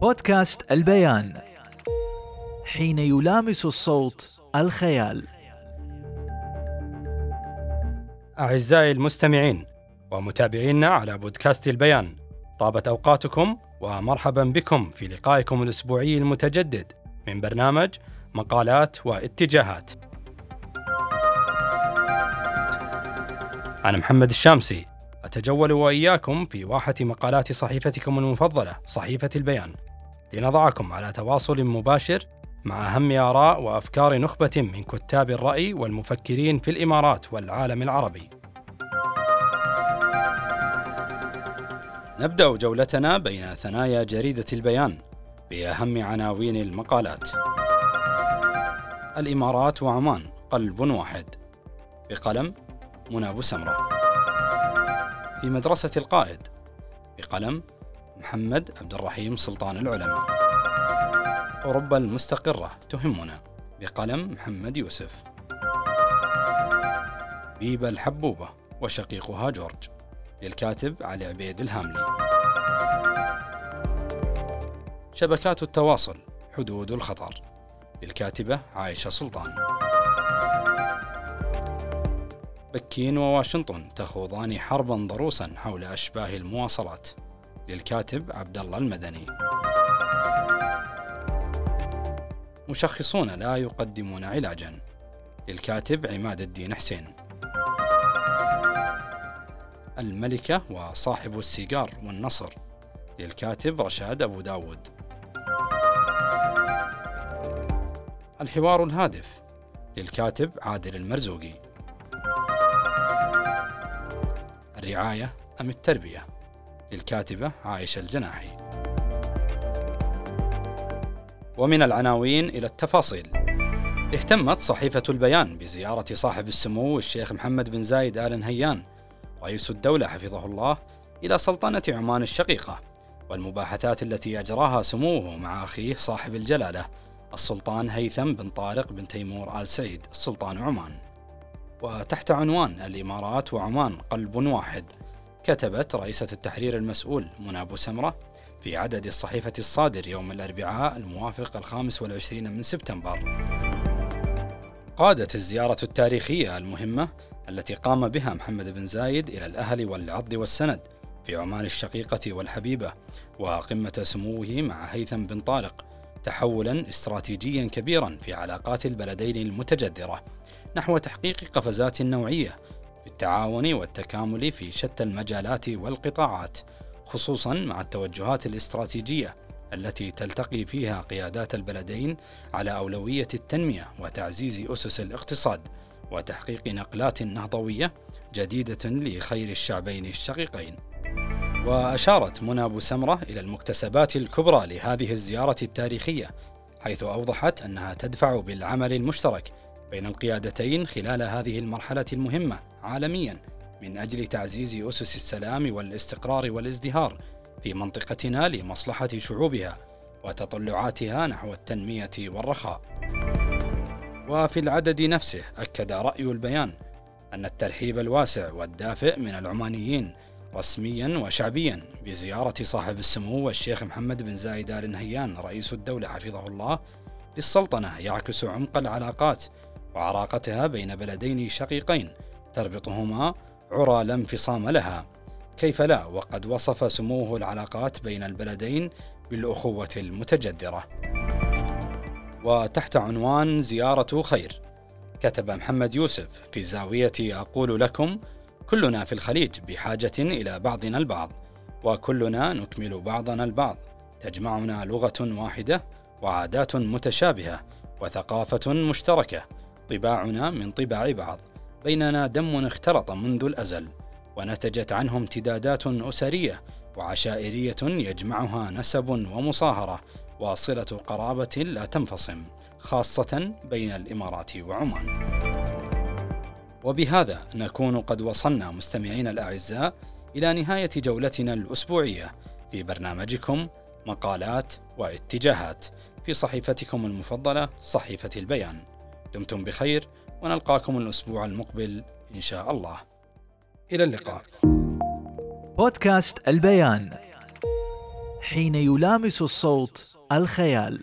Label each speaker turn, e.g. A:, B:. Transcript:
A: بودكاست البيان. حين يلامس الصوت الخيال.
B: أعزائي المستمعين ومتابعينا على بودكاست البيان طابت أوقاتكم ومرحبا بكم في لقائكم الأسبوعي المتجدد من برنامج مقالات واتجاهات. أنا محمد الشامسي أتجول وإياكم في واحة مقالات صحيفتكم المفضلة صحيفة البيان. لنضعكم على تواصل مباشر مع أهم آراء وأفكار نخبة من كتاب الرأي والمفكرين في الإمارات والعالم العربي. نبدأ جولتنا بين ثنايا جريدة البيان بأهم عناوين المقالات. الإمارات وعمان قلب واحد بقلم منى سمرة. في مدرسة القائد بقلم محمد عبد الرحيم سلطان العلماء. أوروبا المستقرة تهمنا. بقلم محمد يوسف. بيبة الحبوبة وشقيقها جورج. للكاتب علي عبيد الهاملي. شبكات التواصل حدود الخطر. للكاتبة عائشة سلطان. بكين وواشنطن تخوضان حربا ضروسا حول أشباه المواصلات. للكاتب عبد الله المدني. مشخصون لا يقدمون علاجا. للكاتب عماد الدين حسين. الملكة وصاحب السيجار والنصر. للكاتب رشاد أبو داود. الحوار الهادف. للكاتب عادل المرزوقي. الرعاية أم التربية؟ للكاتبة عائشة الجناحي. ومن العناوين إلى التفاصيل. اهتمت صحيفة البيان بزيارة صاحب السمو الشيخ محمد بن زايد آل نهيان رئيس الدولة حفظه الله إلى سلطنة عمان الشقيقة والمباحثات التي أجراها سموه مع أخيه صاحب الجلالة السلطان هيثم بن طارق بن تيمور آل سعيد سلطان عمان. وتحت عنوان الإمارات وعمان قلب واحد. كتبت رئيسة التحرير المسؤول منى أبو سمرة في عدد الصحيفة الصادر يوم الأربعاء الموافق الخامس والعشرين من سبتمبر. قادت الزيارة التاريخية المهمة التي قام بها محمد بن زايد إلى الأهل والعض والسند في عمان الشقيقة والحبيبة وقمة سموه مع هيثم بن طارق تحولا استراتيجيا كبيرا في علاقات البلدين المتجذرة نحو تحقيق قفزات نوعية في التعاون والتكامل في شتى المجالات والقطاعات خصوصا مع التوجهات الاستراتيجية التي تلتقي فيها قيادات البلدين على أولوية التنمية وتعزيز أسس الاقتصاد وتحقيق نقلات نهضوية جديدة لخير الشعبين الشقيقين. وأشارت منى أبو سمرة إلى المكتسبات الكبرى لهذه الزيارة التاريخية حيث أوضحت أنها تدفع بالعمل المشترك بين القيادتين خلال هذه المرحلة المهمة عالميا من أجل تعزيز أسس السلام والاستقرار والازدهار في منطقتنا لمصلحة شعوبها وتطلعاتها نحو التنمية والرخاء. وفي العدد نفسه أكد رأي البيان أن الترحيب الواسع والدافئ من العمانيين رسميا وشعبيا بزيارة صاحب السمو الشيخ محمد بن زايد آل نهيان رئيس الدولة حفظه الله للسلطنة يعكس عمق العلاقات وعراقتها بين بلدين شقيقين تربطهما عرى لا انفصام لها. كيف لا؟ وقد وصف سموه العلاقات بين البلدين بالأخوة المتجذرة وتحت عنوان زيارة خير كتب محمد يوسف في زاوية أقول لكم كلنا في الخليج بحاجة إلى بعضنا البعض وكلنا نكمل بعضنا البعض. تجمعنا لغة واحدة وعادات متشابهة وثقافة مشتركة طباعنا من طباع بعض. بيننا دم اختلط منذ الأزل ونتجت عنه امتدادات أسرية وعشائرية يجمعها نسب ومصاهرة واصلة قرابة لا تنفصم خاصة بين الإمارات وعمان. وبهذا نكون قد وصلنا مستمعينا الأعزاء إلى نهاية جولتنا الأسبوعية في برنامجكم مقالات واتجاهات في صحيفتكم المفضلة صحيفة البيان. دمتم بخير ونلقاكم الأسبوع المقبل إن شاء الله. إلى اللقاء.
A: بودكاست البيان. حين يلامس الصوت الخيال.